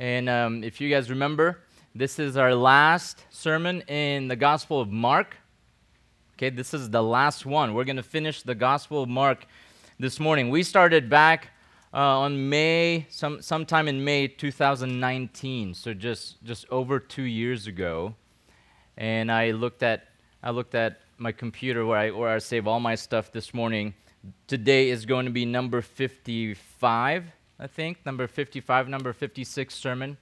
And um, if you guys remember, this is our last sermon in the Gospel of Mark. Okay, this is the last one. We're going to finish the Gospel of Mark this morning. We started back uh, on May, some, sometime in May 2019, so just, just over two years ago. And I looked at, I looked at my computer where I, where I save all my stuff this morning. Today is going to be number 55 I think, number 55, number 56 sermon.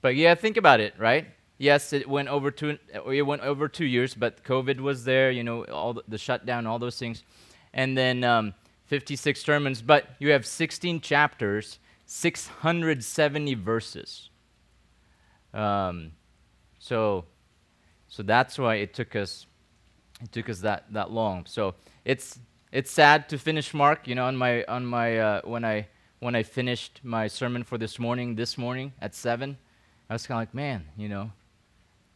But yeah, think about it, right? Yes, it went over two, it went over two years, but COVID was there, you know, all the, the shutdown, all those things. And then um, 56 sermons, but you have 16 chapters, 670 verses. Um, so, so that's why it took us, it took us that, that long. So it's, it's sad to finish Mark, you know, on my, on my, uh, when I, when I finished my sermon for this morning, this morning at 7, I was kind of like, man, you know,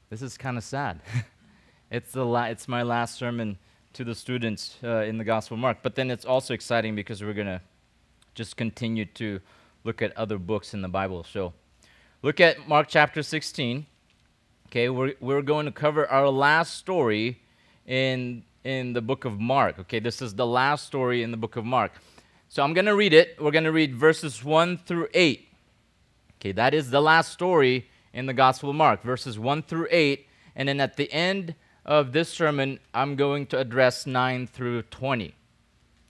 this is kind of sad. it's, the la- it's my last sermon to the students uh, in the Gospel of Mark. But then it's also exciting because we're going to just continue to look at other books in the Bible. So look at Mark chapter 16. Okay, we're, we're going to cover our last story in, in the book of Mark. Okay, this is the last story in the book of Mark. So I'm going to read it. We're going to read verses 1 through 8. Okay, that is the last story in the Gospel of Mark, verses 1 through 8. And then at the end of this sermon, I'm going to address 9 through 20.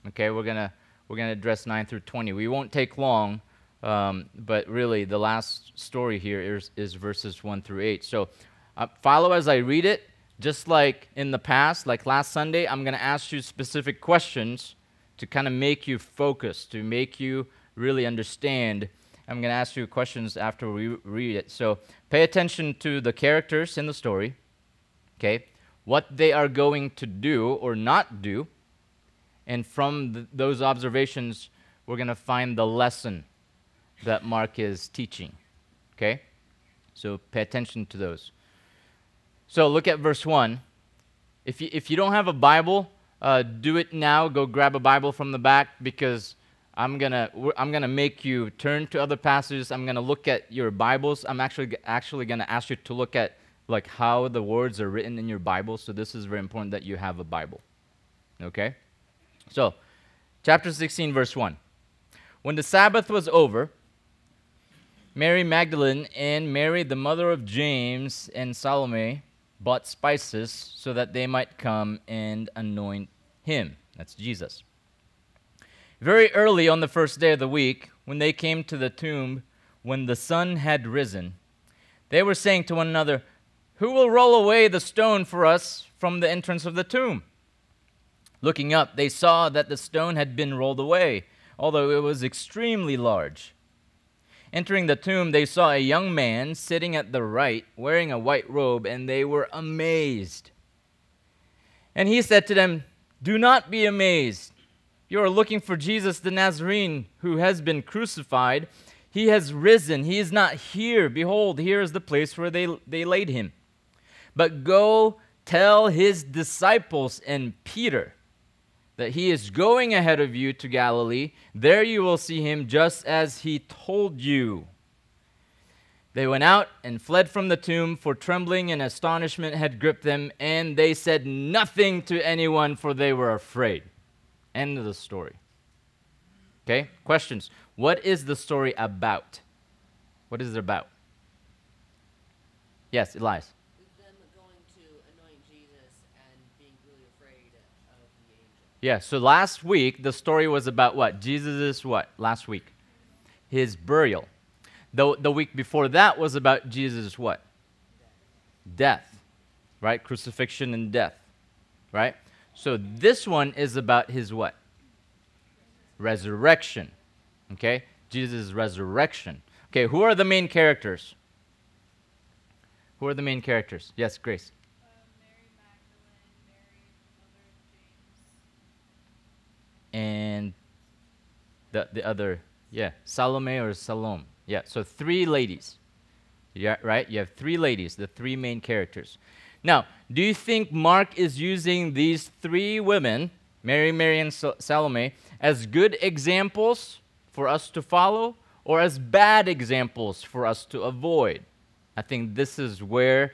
Okay, we're going to we're going to address 9 through 20. We won't take long, um, but really the last story here is, is verses 1 through 8. So uh, follow as I read it. Just like in the past, like last Sunday, I'm going to ask you specific questions to kind of make you focus, to make you really understand. I'm going to ask you questions after we read it. So pay attention to the characters in the story, okay? What they are going to do or not do. And from th- those observations, we're going to find the lesson that Mark is teaching, okay? So pay attention to those. So look at verse 1. If you, if you don't have a Bible, uh, do it now. Go grab a Bible from the back because I'm gonna I'm gonna make you turn to other passages. I'm gonna look at your Bibles. I'm actually actually gonna ask you to look at like how the words are written in your Bible. So this is very important that you have a Bible. Okay. So, chapter 16, verse 1. When the Sabbath was over, Mary Magdalene and Mary, the mother of James and Salome, bought spices so that they might come and anoint him. That's Jesus. Very early on the first day of the week, when they came to the tomb, when the sun had risen, they were saying to one another, Who will roll away the stone for us from the entrance of the tomb? Looking up, they saw that the stone had been rolled away, although it was extremely large. Entering the tomb, they saw a young man sitting at the right, wearing a white robe, and they were amazed. And he said to them, Do not be amazed. You are looking for Jesus the Nazarene, who has been crucified. He has risen. He is not here. Behold, here is the place where they, they laid him. But go tell his disciples and Peter that he is going ahead of you to Galilee. There you will see him just as he told you. They went out and fled from the tomb, for trembling and astonishment had gripped them, and they said nothing to anyone, for they were afraid. End of the story. Okay, questions. What is the story about? What is it about? Yes, Elias. Yeah, so last week the story was about what? Jesus what? Last week? His burial. The, the week before that was about Jesus' what? Death. Right? Crucifixion and death. Right? So this one is about his what? Resurrection. Okay? Jesus' resurrection. Okay, who are the main characters? Who are the main characters? Yes, Grace. And the, the other, yeah, Salome or Salome. Yeah, so three ladies. Yeah, right? You have three ladies, the three main characters. Now, do you think Mark is using these three women, Mary, Mary, and Salome, as good examples for us to follow? or as bad examples for us to avoid. I think this is where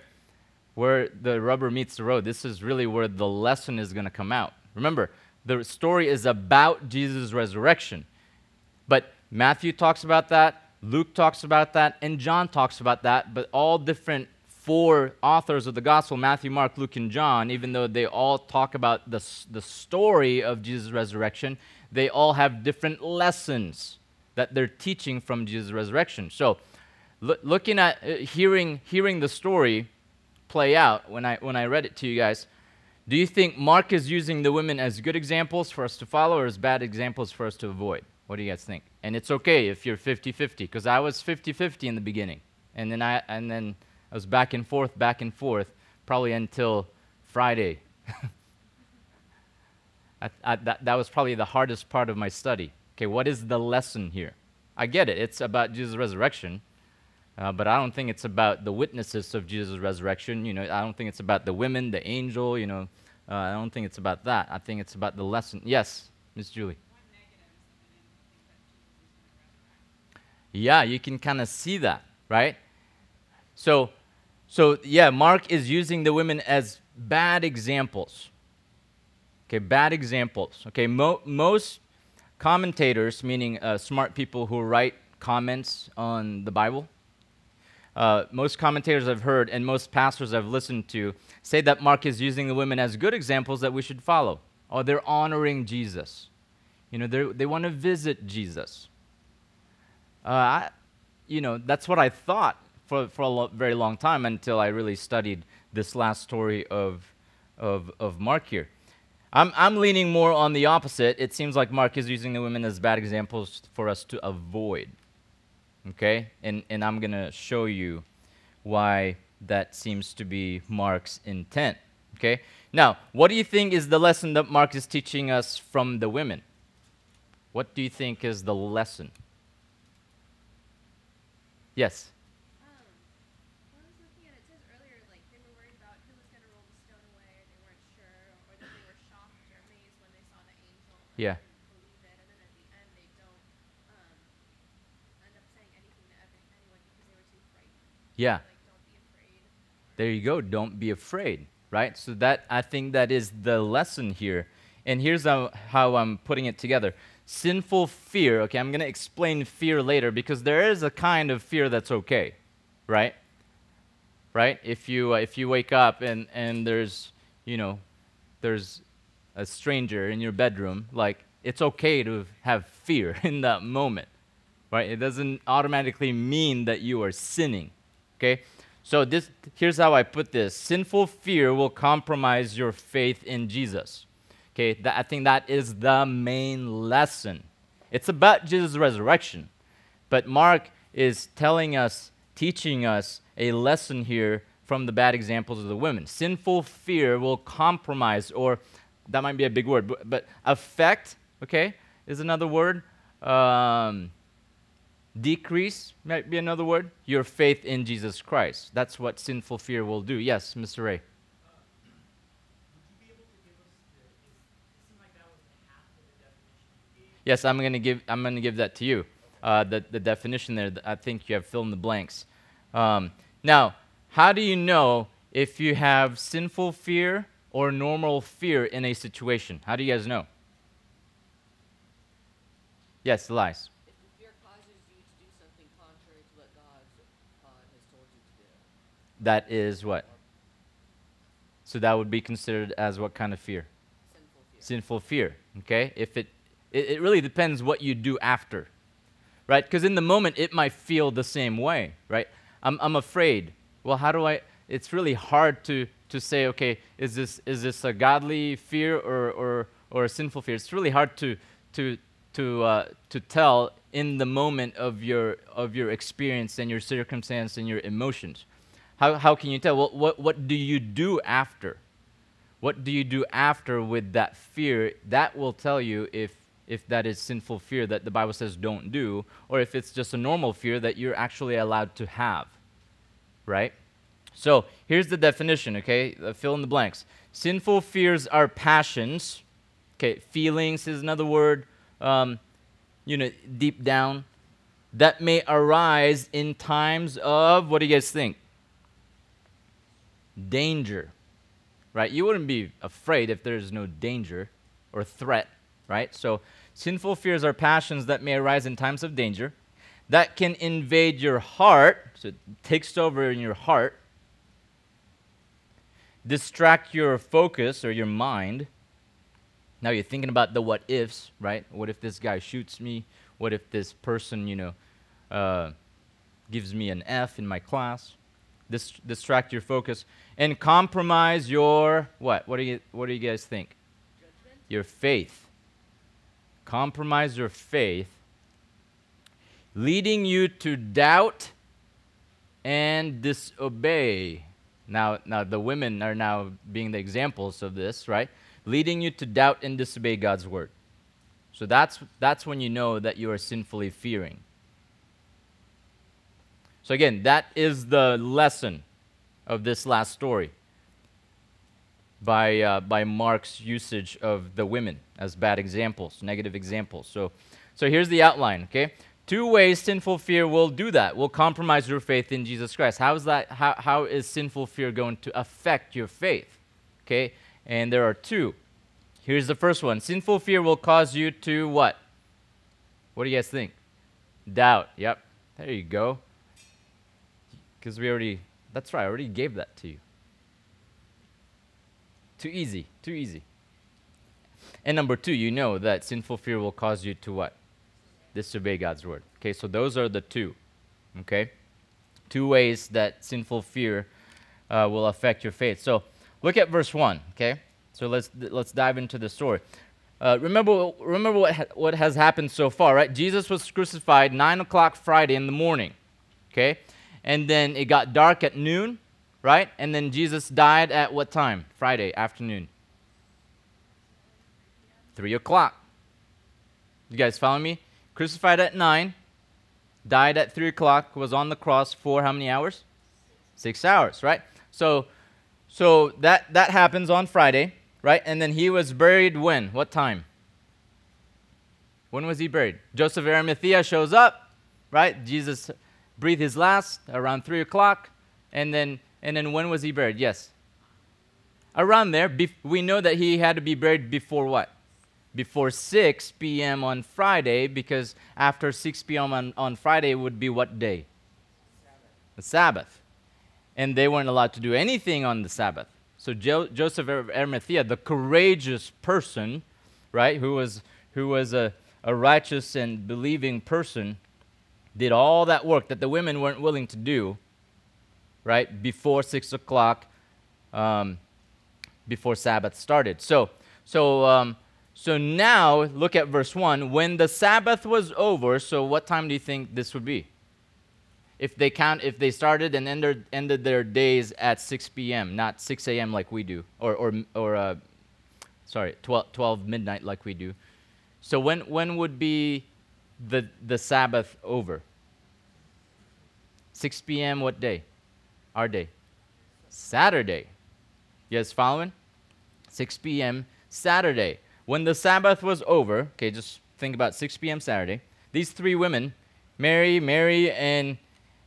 where the rubber meets the road. This is really where the lesson is going to come out. Remember, the story is about Jesus' resurrection. But Matthew talks about that, Luke talks about that, and John talks about that, but all different four authors of the gospel Matthew, Mark, Luke, and John, even though they all talk about the, the story of Jesus' resurrection, they all have different lessons that they're teaching from Jesus' resurrection. So, lo- looking at uh, hearing hearing the story play out when I when I read it to you guys, do you think Mark is using the women as good examples for us to follow or as bad examples for us to avoid? What do you guys think? And it's okay if you're 50-50 because I was 50-50 in the beginning. And then I and then I was back and forth, back and forth, probably until Friday. I, I, that, that was probably the hardest part of my study. Okay, what is the lesson here? I get it, it's about Jesus' resurrection, uh, but I don't think it's about the witnesses of Jesus' resurrection. You know, I don't think it's about the women, the angel, you know, uh, I don't think it's about that. I think it's about the lesson. Yes, Miss Julie. Yeah, you can kind of see that, right? So, so yeah, Mark is using the women as bad examples. Okay, bad examples. Okay, mo- most commentators, meaning uh, smart people who write comments on the Bible, uh, most commentators I've heard and most pastors I've listened to say that Mark is using the women as good examples that we should follow. Or they're honoring Jesus. You know, they want to visit Jesus. Uh, I, you know, that's what I thought for, for a lo- very long time until I really studied this last story of, of, of Mark here. I'm, I'm leaning more on the opposite. It seems like Mark is using the women as bad examples for us to avoid. Okay? And, and I'm going to show you why that seems to be Mark's intent. Okay? Now, what do you think is the lesson that Mark is teaching us from the women? What do you think is the lesson? Yes. Yeah. Yeah. There you go. Don't be afraid, right? So that I think that is the lesson here. And here's how, how I'm putting it together. Sinful fear, okay, I'm going to explain fear later because there is a kind of fear that's okay, right? Right? If you uh, if you wake up and and there's, you know, there's a stranger in your bedroom, like it's okay to have fear in that moment, right? It doesn't automatically mean that you are sinning, okay? So this here's how I put this. Sinful fear will compromise your faith in Jesus. Okay, that, I think that is the main lesson. It's about Jesus' resurrection. But Mark is telling us, teaching us a lesson here from the bad examples of the women. Sinful fear will compromise or that might be a big word, but, but affect, okay, is another word. Um, decrease might be another word. Your faith in Jesus Christ. That's what sinful fear will do. Yes, Mr. Ray. Yes, I'm gonna give. I'm gonna give that to you. Uh, the the definition there. I think you have filled in the blanks. Um, now, how do you know if you have sinful fear or normal fear in a situation? How do you guys know? Yes, Elias. If the fear causes you to do something contrary to what God uh, has told you to do. That is what? So that would be considered as what kind of fear? Sinful fear. Sinful fear. Okay? If it, it, it really depends what you do after. Right? Because in the moment it might feel the same way, right? I'm, I'm afraid. Well, how do I it's really hard to to say, okay, is this, is this a godly fear or, or, or a sinful fear? It's really hard to, to, to, uh, to tell in the moment of your, of your experience and your circumstance and your emotions. How, how can you tell? Well, what, what do you do after? What do you do after with that fear? That will tell you if, if that is sinful fear that the Bible says don't do, or if it's just a normal fear that you're actually allowed to have. Right? So here's the definition, okay? Uh, fill in the blanks. Sinful fears are passions. Okay, feelings is another word. Um, you know, deep down, that may arise in times of, what do you guys think? Danger, right? You wouldn't be afraid if there's no danger or threat, right? So, sinful fears are passions that may arise in times of danger that can invade your heart, so it takes over in your heart, distract your focus or your mind. Now you're thinking about the what ifs, right? What if this guy shoots me? What if this person, you know, uh, gives me an F in my class? Dis- distract your focus and compromise your what? What do you What do you guys think? Judgment? Your faith. Compromise your faith, leading you to doubt and disobey. Now, now the women are now being the examples of this, right? Leading you to doubt and disobey God's word. So that's that's when you know that you are sinfully fearing. So again, that is the lesson of this last story by uh, by Mark's usage of the women as bad examples, negative examples. So so here's the outline, okay? Two ways sinful fear will do that. Will compromise your faith in Jesus Christ. How is that how, how is sinful fear going to affect your faith? Okay? And there are two. Here's the first one. Sinful fear will cause you to what? What do you guys think? Doubt. Yep. There you go. Because we already, that's right, I already gave that to you. Too easy. Too easy. And number two, you know that sinful fear will cause you to what? Disobey God's word. Okay, so those are the two. Okay? Two ways that sinful fear uh, will affect your faith. So look at verse 1. Okay? So let's, let's dive into the story. Uh, remember remember what, ha- what has happened so far, right? Jesus was crucified 9 o'clock Friday in the morning. Okay? And then it got dark at noon, right? And then Jesus died at what time? Friday afternoon. 3 o'clock. You guys follow me? Crucified at 9, died at 3 o'clock, was on the cross for how many hours? Six hours, right? So, so that, that happens on Friday, right? And then he was buried when? What time? When was he buried? Joseph Arimathea shows up, right? Jesus breathed his last around 3 o'clock. And then, and then when was he buried? Yes. Around there. Bef- we know that he had to be buried before what? before 6 p.m. on Friday because after 6 p.m. on, on Friday would be what day? The Sabbath. And they weren't allowed to do anything on the Sabbath. So jo- Joseph of Arimathea, the courageous person, right, who was, who was a, a righteous and believing person, did all that work that the women weren't willing to do, right, before 6 o'clock, um, before Sabbath started. So, so um, so now look at verse 1. When the Sabbath was over, so what time do you think this would be? If they count if they started and ended, ended their days at 6 p.m., not 6 a.m. like we do, or or or uh, sorry, 12, 12 midnight like we do. So when when would be the the Sabbath over? 6 p.m. What day? Our day. Saturday. You guys following? 6 p.m. Saturday. When the Sabbath was over, okay, just think about 6 p.m. Saturday, these three women, Mary, Mary, and,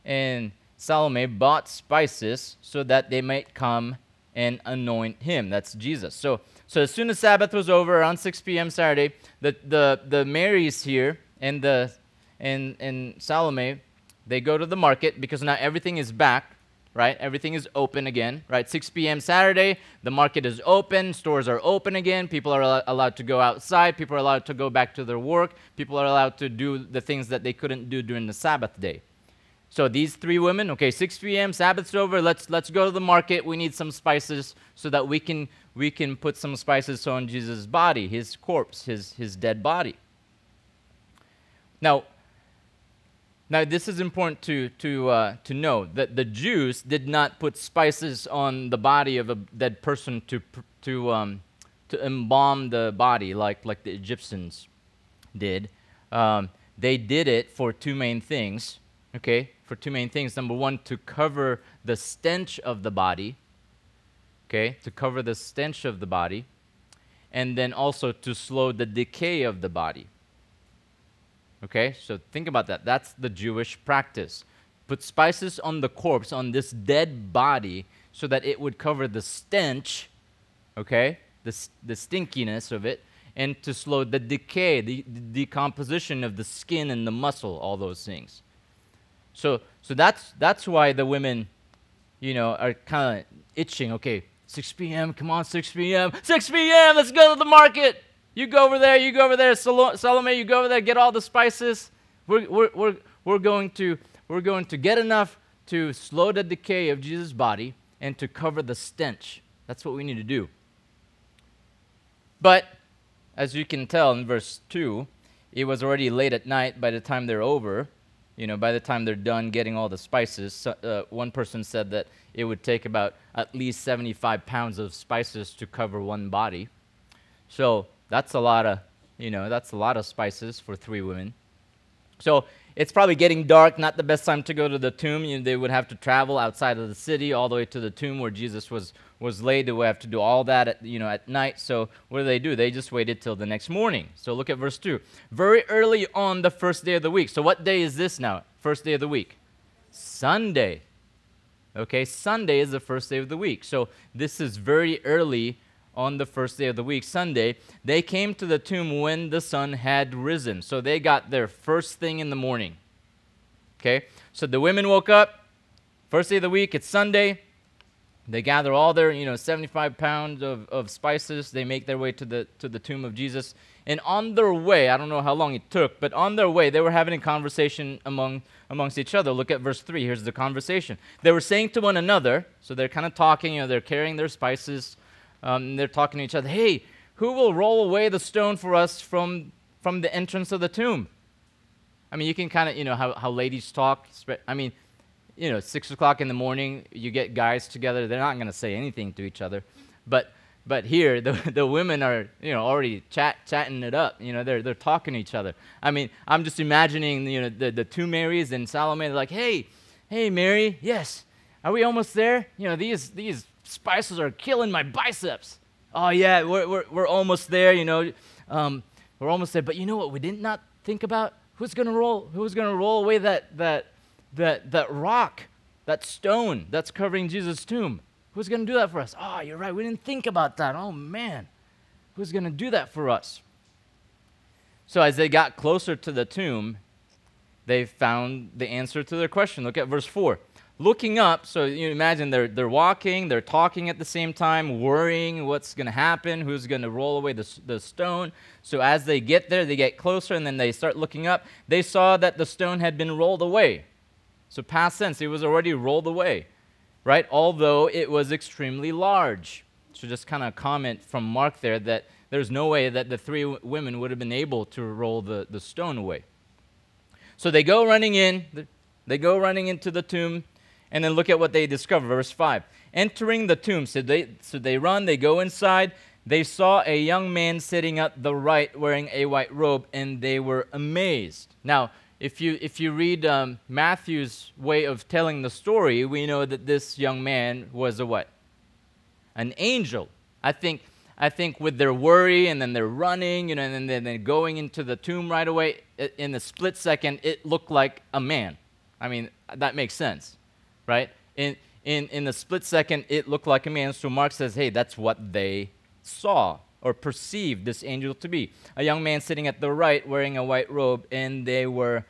and Salome, bought spices so that they might come and anoint him. That's Jesus. So, so as soon as Sabbath was over, around 6 p.m. Saturday, the, the, the Marys here and, the, and, and Salome, they go to the market because now everything is back right? Everything is open again, right? 6 p.m. Saturday, the market is open, stores are open again, people are al- allowed to go outside, people are allowed to go back to their work, people are allowed to do the things that they couldn't do during the Sabbath day. So these three women, okay, 6 p.m., Sabbath's over, let's let's go to the market. We need some spices so that we can we can put some spices on Jesus' body, his corpse, his his dead body. Now, now, this is important to, to, uh, to know that the Jews did not put spices on the body of a dead person to, to, um, to embalm the body like, like the Egyptians did. Um, they did it for two main things, okay? For two main things. Number one, to cover the stench of the body, okay? To cover the stench of the body. And then also to slow the decay of the body. Okay, so think about that. That's the Jewish practice. Put spices on the corpse, on this dead body, so that it would cover the stench, okay, the, the stinkiness of it, and to slow the decay, the, the decomposition of the skin and the muscle, all those things. So, so that's, that's why the women, you know, are kind of itching. Okay, 6 p.m., come on, 6 p.m., 6 p.m., let's go to the market. You go over there, you go over there, Salome, you go over there, get all the spices. We're, we're, we're, we're, going to, we're going to get enough to slow the decay of Jesus' body and to cover the stench. That's what we need to do. But as you can tell in verse 2, it was already late at night by the time they're over. You know, by the time they're done getting all the spices, so, uh, one person said that it would take about at least 75 pounds of spices to cover one body. So that's a lot of, you know, that's a lot of spices for three women. So it's probably getting dark, not the best time to go to the tomb. You know, they would have to travel outside of the city all the way to the tomb where Jesus was, was laid. They would have to do all that at, you know, at night. So what do they do? They just waited till the next morning. So look at verse 2. Very early on the first day of the week. So what day is this now? First day of the week? Sunday. Okay, Sunday is the first day of the week. So this is very early on the first day of the week, Sunday. They came to the tomb when the sun had risen. So they got there first thing in the morning. Okay, so the women woke up, first day of the week, it's Sunday. They gather all their, you know, 75 pounds of, of spices. They make their way to the, to the tomb of Jesus. And on their way, I don't know how long it took, but on their way, they were having a conversation among, amongst each other. Look at verse 3. Here's the conversation. They were saying to one another, so they're kind of talking, you know, they're carrying their spices. Um, they're talking to each other. Hey, who will roll away the stone for us from, from the entrance of the tomb? I mean, you can kind of, you know, how, how ladies talk. I mean, you know, six o'clock in the morning, you get guys together. They're not going to say anything to each other, but but here the the women are, you know, already chat chatting it up. You know, they're they're talking to each other. I mean, I'm just imagining, you know, the the two Marys and Salome. They're like, hey, hey, Mary, yes, are we almost there? You know, these these spices are killing my biceps. Oh yeah, we're we're we're almost there. You know, um, we're almost there. But you know what? We did not think about who's gonna roll who's gonna roll away that that that, that rock, that stone that's covering Jesus' tomb. Who's going to do that for us? Oh, you're right. We didn't think about that. Oh, man. Who's going to do that for us? So, as they got closer to the tomb, they found the answer to their question. Look at verse 4. Looking up, so you imagine they're, they're walking, they're talking at the same time, worrying what's going to happen, who's going to roll away the, the stone. So as they get there, they get closer, and then they start looking up. They saw that the stone had been rolled away. So, past tense, it was already rolled away, right? Although it was extremely large. So, just kind of comment from Mark there that there's no way that the three w- women would have been able to roll the, the stone away. So, they go running in, they go running into the tomb, and then look at what they discover. Verse 5. Entering the tomb, so they, so they run, they go inside. They saw a young man sitting at the right wearing a white robe, and they were amazed. Now, if you, if you read um, Matthew's way of telling the story, we know that this young man was a what? An angel. I think, I think with their worry and then they're running, you know, and then they're going into the tomb right away, in a split second, it looked like a man. I mean, that makes sense, right? In, in, in a split second, it looked like a man. So Mark says, hey, that's what they saw or perceived this angel to be. A young man sitting at the right wearing a white robe, and they were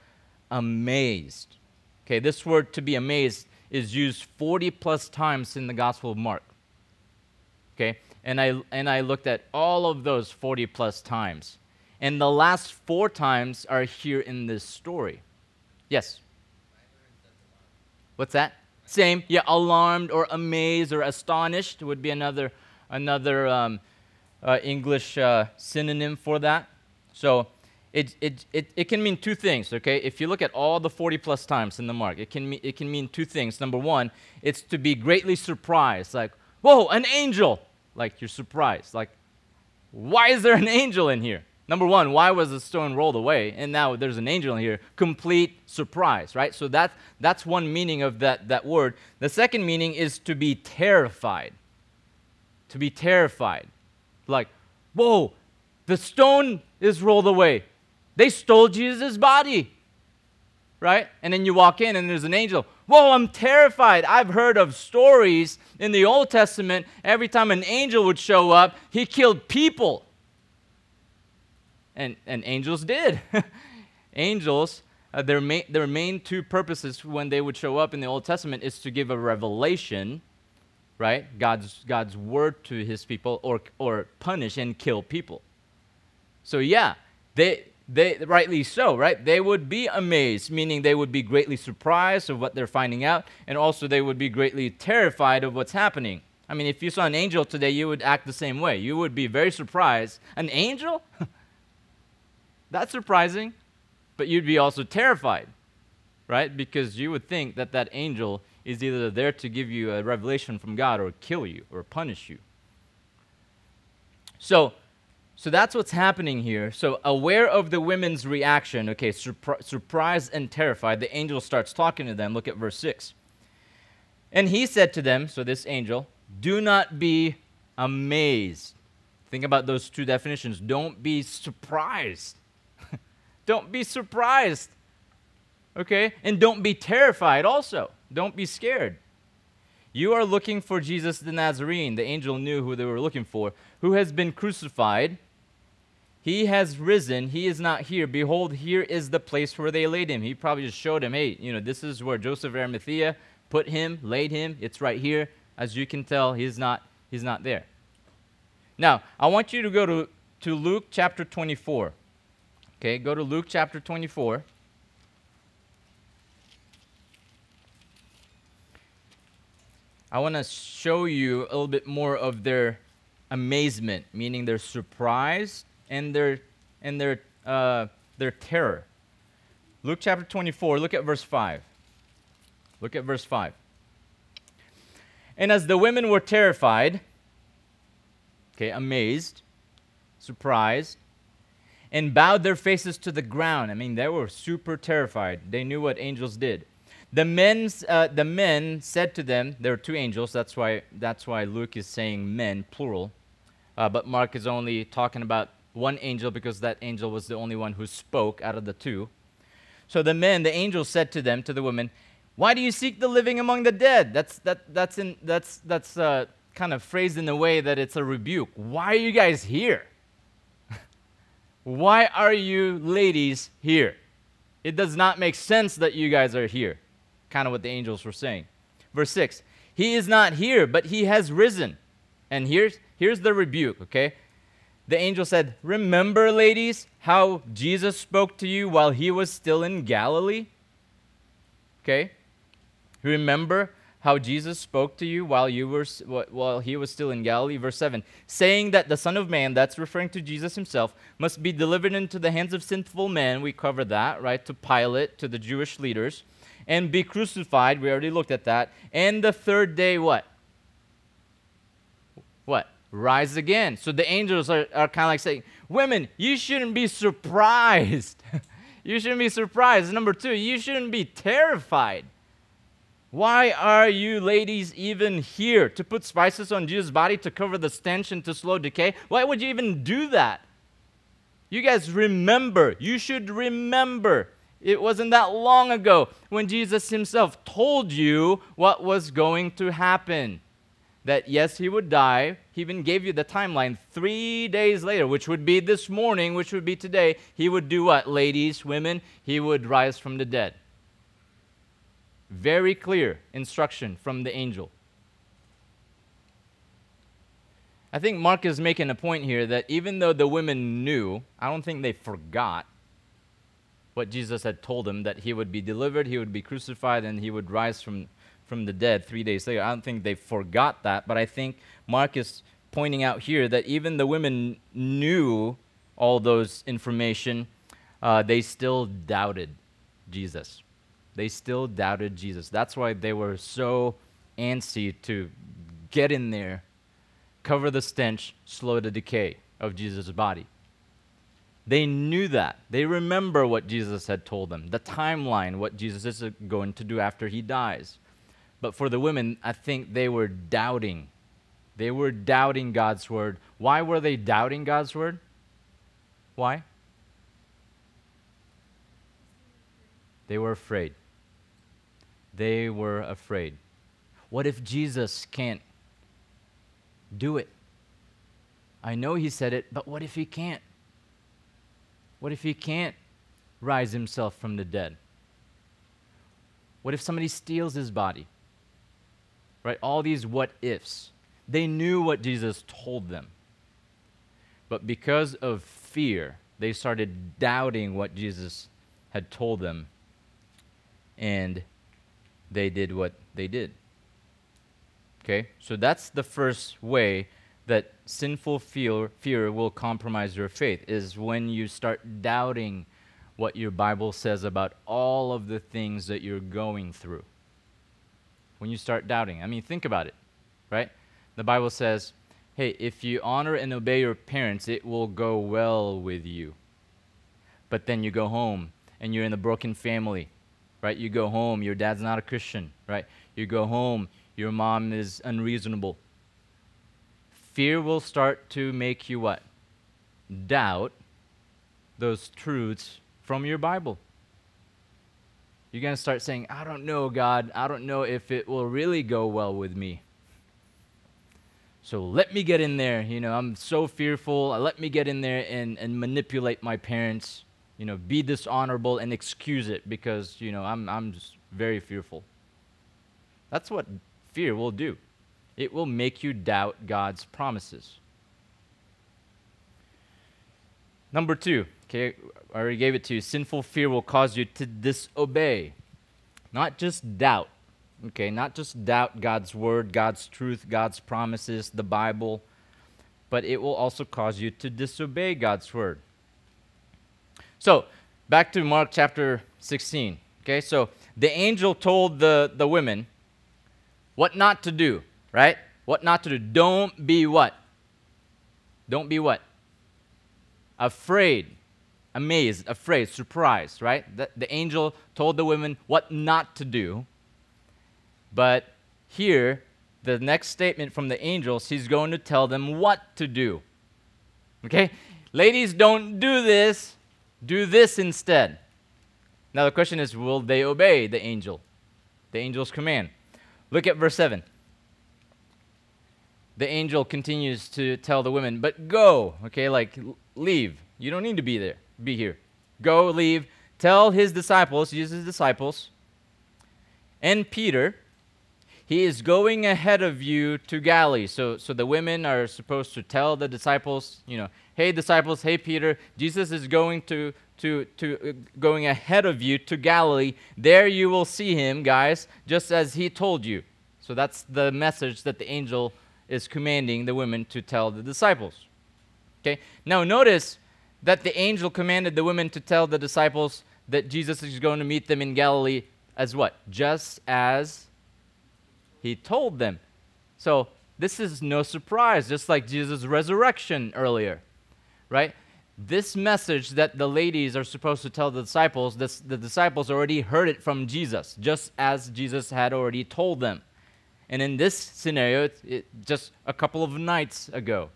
amazed. Okay, this word to be amazed is used 40 plus times in the Gospel of Mark. Okay, and I, and I looked at all of those 40 plus times. And the last four times are here in this story. Yes? What's that? Same. Yeah, alarmed or amazed or astonished would be another another um, uh, English uh, synonym for that. So it, it, it, it can mean two things, okay? If you look at all the 40 plus times in the mark, it can, mean, it can mean two things. Number one, it's to be greatly surprised, like, whoa, an angel! Like, you're surprised. Like, why is there an angel in here? Number one, why was the stone rolled away? And now there's an angel in here. Complete surprise, right? So that, that's one meaning of that, that word. The second meaning is to be terrified. To be terrified. Like, whoa, the stone is rolled away. They stole Jesus' body. Right? And then you walk in and there's an angel. Whoa, I'm terrified. I've heard of stories in the Old Testament. Every time an angel would show up, he killed people. And, and angels did. angels, uh, their, main, their main two purposes when they would show up in the Old Testament is to give a revelation, right? God's, God's word to his people, or, or punish and kill people. So, yeah, they, they rightly so, right? They would be amazed, meaning they would be greatly surprised of what they're finding out, and also they would be greatly terrified of what's happening. I mean, if you saw an angel today, you would act the same way. You would be very surprised. An angel? That's surprising, but you'd be also terrified, right? Because you would think that that angel is either there to give you a revelation from God or kill you or punish you. So, so that's what's happening here. So, aware of the women's reaction, okay, surpri- surprised and terrified, the angel starts talking to them. Look at verse 6. And he said to them, so this angel, do not be amazed. Think about those two definitions. Don't be surprised. Don't be surprised. Okay? And don't be terrified also. Don't be scared. You are looking for Jesus the Nazarene. The angel knew who they were looking for, who has been crucified he has risen. He is not here. Behold, here is the place where they laid him. He probably just showed him, hey, you know, this is where Joseph of Arimathea put him, laid him. It's right here. As you can tell, he's not, he's not there. Now, I want you to go to, to Luke chapter 24. Okay, go to Luke chapter 24. I want to show you a little bit more of their amazement, meaning their surprise and their, and their, uh, their terror. Luke chapter 24, look at verse 5. Look at verse 5. And as the women were terrified, okay, amazed, surprised, and bowed their faces to the ground. I mean, they were super terrified. They knew what angels did. The men, uh, the men said to them, there were two angels. That's why, that's why Luke is saying men, plural. Uh, but Mark is only talking about one angel because that angel was the only one who spoke out of the two. So the men, the angels said to them, to the women, Why do you seek the living among the dead? That's, that, that's, in, that's, that's uh, kind of phrased in a way that it's a rebuke. Why are you guys here? Why are you ladies here? It does not make sense that you guys are here. Kind of what the angels were saying. Verse 6 He is not here, but he has risen. And here's, here's the rebuke, okay? the angel said, Remember, ladies, how Jesus spoke to you while he was still in Galilee? Okay? Remember how Jesus spoke to you while you were while he was still in Galilee verse 7 saying that the son of man that's referring to Jesus himself must be delivered into the hands of sinful men we covered that right to Pilate to the Jewish leaders and be crucified we already looked at that and the third day what what rise again. So the angels are, are kind of like saying, Women, you shouldn't be surprised. you shouldn't be surprised. Number two, you shouldn't be terrified. Why are you ladies even here? To put spices on Jesus' body to cover the stench and to slow decay? Why would you even do that? You guys remember, you should remember. It wasn't that long ago when Jesus himself told you what was going to happen that yes, he would die. He even gave you the timeline. Three days later, which would be this morning, which would be today, he would do what? Ladies, women, he would rise from the dead. Very clear instruction from the angel. I think Mark is making a point here that even though the women knew, I don't think they forgot what Jesus had told them that he would be delivered, he would be crucified, and he would rise from from the dead three days later. I don't think they forgot that, but I think Mark is pointing out here that even the women knew all those information, uh, they still doubted Jesus. They still doubted Jesus. That's why they were so antsy to get in there, cover the stench, slow the decay of Jesus' body. They knew that. They remember what Jesus had told them, the timeline, what Jesus is going to do after he dies. But for the women, I think they were doubting. They were doubting God's word. Why were they doubting God's word? Why? They were afraid. They were afraid. What if Jesus can't do it? I know he said it, but what if he can't? What if he can't rise himself from the dead? What if somebody steals his body? Right? All these what ifs. They knew what Jesus told them. But because of fear, they started doubting what Jesus had told them. And they did what they did. Okay? So that's the first way that sinful fear, fear will compromise your faith is when you start doubting what your Bible says about all of the things that you're going through. When you start doubting. I mean, think about it, right? The Bible says, hey, if you honor and obey your parents, it will go well with you. But then you go home and you're in a broken family, right? You go home, your dad's not a Christian, right? You go home, your mom is unreasonable. Fear will start to make you what? Doubt those truths from your Bible. You're going to start saying, I don't know, God. I don't know if it will really go well with me. So let me get in there. You know, I'm so fearful. Let me get in there and, and manipulate my parents, you know, be dishonorable and excuse it because, you know, I'm, I'm just very fearful. That's what fear will do. It will make you doubt God's promises. Number two, okay, I already gave it to you. Sinful fear will cause you to disobey, not just doubt. Okay, not just doubt God's word, God's truth, God's promises, the Bible, but it will also cause you to disobey God's word. So, back to Mark chapter 16. Okay, so the angel told the, the women what not to do, right? What not to do. Don't be what? Don't be what? Afraid, amazed, afraid, surprised, right? The, the angel told the women what not to do. But here, the next statement from the angels, he's going to tell them what to do. Okay? Ladies, don't do this. Do this instead. Now, the question is will they obey the angel, the angel's command? Look at verse 7. The angel continues to tell the women, but go, okay, like leave. You don't need to be there, be here. Go, leave. Tell his disciples, use his disciples, and Peter, he is going ahead of you to Galilee. So, so the women are supposed to tell the disciples, you know, hey disciples, hey Peter, Jesus is going to to to uh, going ahead of you to Galilee. There you will see him, guys, just as he told you. So that's the message that the angel is commanding the women to tell the disciples. Okay? Now notice that the angel commanded the women to tell the disciples that Jesus is going to meet them in Galilee as what? Just as he told them. So this is no surprise, just like Jesus' resurrection earlier, right? This message that the ladies are supposed to tell the disciples, this, the disciples already heard it from Jesus, just as Jesus had already told them. And in this scenario, it, it, just a couple of nights ago,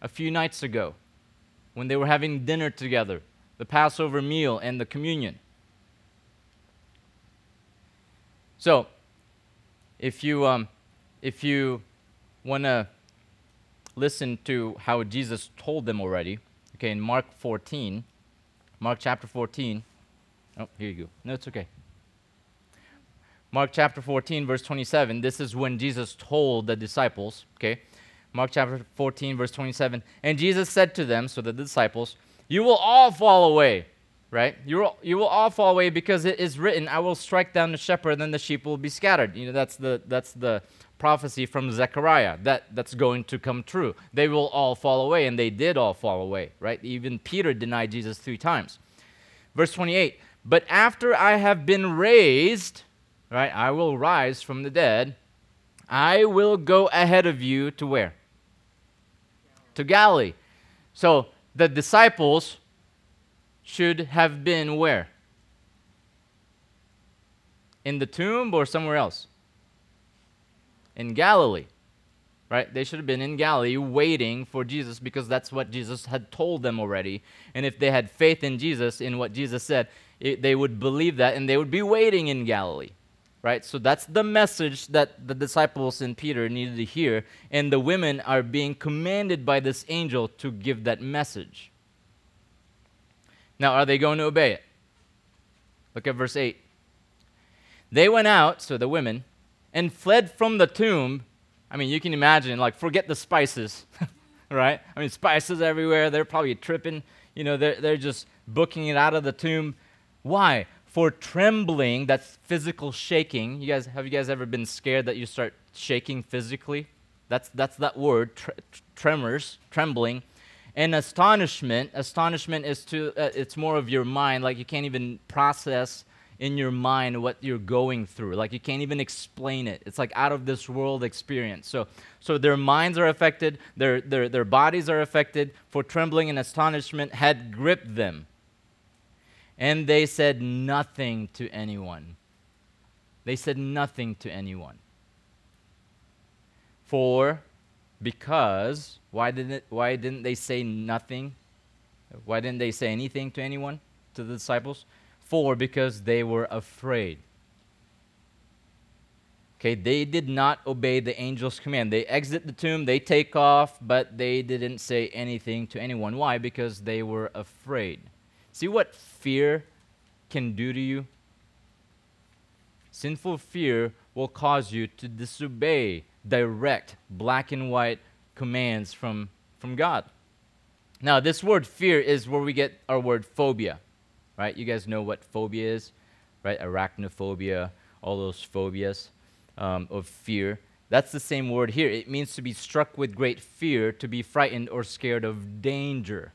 a few nights ago, when they were having dinner together, the Passover meal and the communion. So, if you, um, if you want to listen to how Jesus told them already, okay, in Mark 14, Mark chapter 14, oh, here you go. No, it's okay. Mark chapter 14, verse 27, this is when Jesus told the disciples, okay? Mark chapter 14, verse 27. And Jesus said to them, so the disciples, You will all fall away, right? You will, you will all fall away because it is written, I will strike down the shepherd, and then the sheep will be scattered. You know, that's the, that's the prophecy from Zechariah that, that's going to come true. They will all fall away, and they did all fall away, right? Even Peter denied Jesus three times. Verse 28 But after I have been raised, right? I will rise from the dead. I will go ahead of you to where? To Galilee. So the disciples should have been where? In the tomb or somewhere else? In Galilee. Right? They should have been in Galilee waiting for Jesus because that's what Jesus had told them already. And if they had faith in Jesus, in what Jesus said, it, they would believe that and they would be waiting in Galilee. Right? So that's the message that the disciples and Peter needed to hear. And the women are being commanded by this angel to give that message. Now, are they going to obey it? Look at verse 8. They went out, so the women, and fled from the tomb. I mean, you can imagine, like, forget the spices, right? I mean, spices everywhere. They're probably tripping. You know, they're, they're just booking it out of the tomb. Why? For trembling, that's physical shaking. You guys, have you guys ever been scared that you start shaking physically? That's, that's that word, tre- tremors, trembling. And astonishment, astonishment is to, uh, it's more of your mind, like you can't even process in your mind what you're going through. Like you can't even explain it. It's like out of this world experience. So, so their minds are affected, their, their, their bodies are affected, for trembling and astonishment had gripped them. And they said nothing to anyone. They said nothing to anyone. For, because, why didn't, why didn't they say nothing? Why didn't they say anything to anyone, to the disciples? Because they were afraid. Okay, they did not obey the angel's command. They exit the tomb, they take off, but they didn't say anything to anyone. Why? Because they were afraid. See what fear can do to you? Sinful fear will cause you to disobey direct, black and white commands from, from God. Now, this word fear is where we get our word phobia, right? You guys know what phobia is, right? Arachnophobia, all those phobias um, of fear. That's the same word here. It means to be struck with great fear, to be frightened or scared of danger.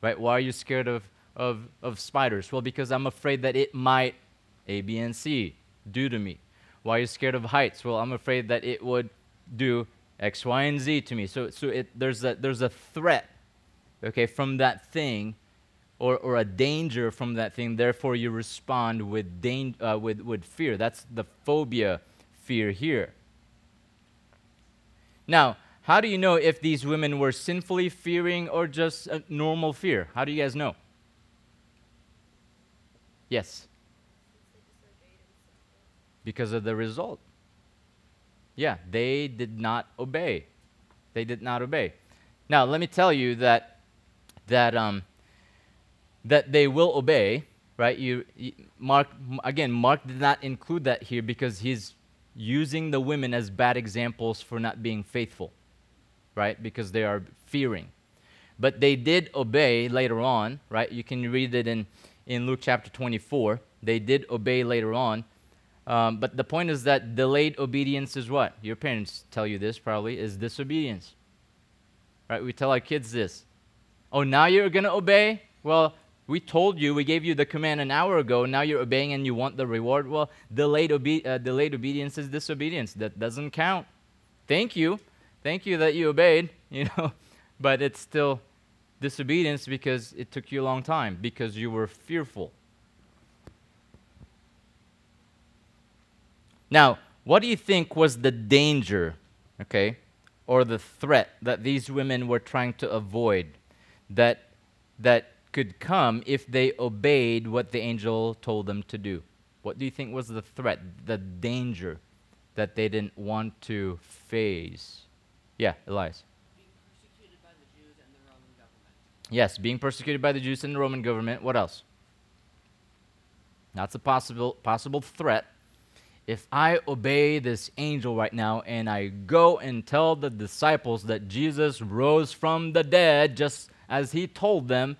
Right? Why are you scared of, of, of spiders? Well, because I'm afraid that it might A, B, and C do to me. Why are you scared of heights? Well, I'm afraid that it would do X, Y, and Z to me. So, so it, there's, a, there's a threat, okay, from that thing or, or a danger from that thing. Therefore, you respond with, dan- uh, with, with fear. That's the phobia fear here. Now, how do you know if these women were sinfully fearing or just a normal fear? How do you guys know? Yes. Because of the result. Yeah, they did not obey. They did not obey. Now, let me tell you that that um, that they will obey, right? You, Mark again, Mark did not include that here because he's using the women as bad examples for not being faithful, right? Because they are fearing. But they did obey later on, right? You can read it in, in Luke chapter 24. They did obey later on. Um, but the point is that delayed obedience is what? Your parents tell you this probably, is disobedience. Right? We tell our kids this. Oh, now you're going to obey? Well, we told you, we gave you the command an hour ago, now you're obeying and you want the reward. Well, delayed, obe- uh, delayed obedience is disobedience. That doesn't count. Thank you. Thank you that you obeyed, you know, but it's still disobedience because it took you a long time, because you were fearful. Now, what do you think was the danger, okay, or the threat that these women were trying to avoid that, that could come if they obeyed what the angel told them to do? What do you think was the threat, the danger that they didn't want to face? Yeah, Elias. Being persecuted by the Jews and the Roman government. Yes, being persecuted by the Jews and the Roman government. What else? That's a possible possible threat. If I obey this angel right now and I go and tell the disciples that Jesus rose from the dead just as he told them,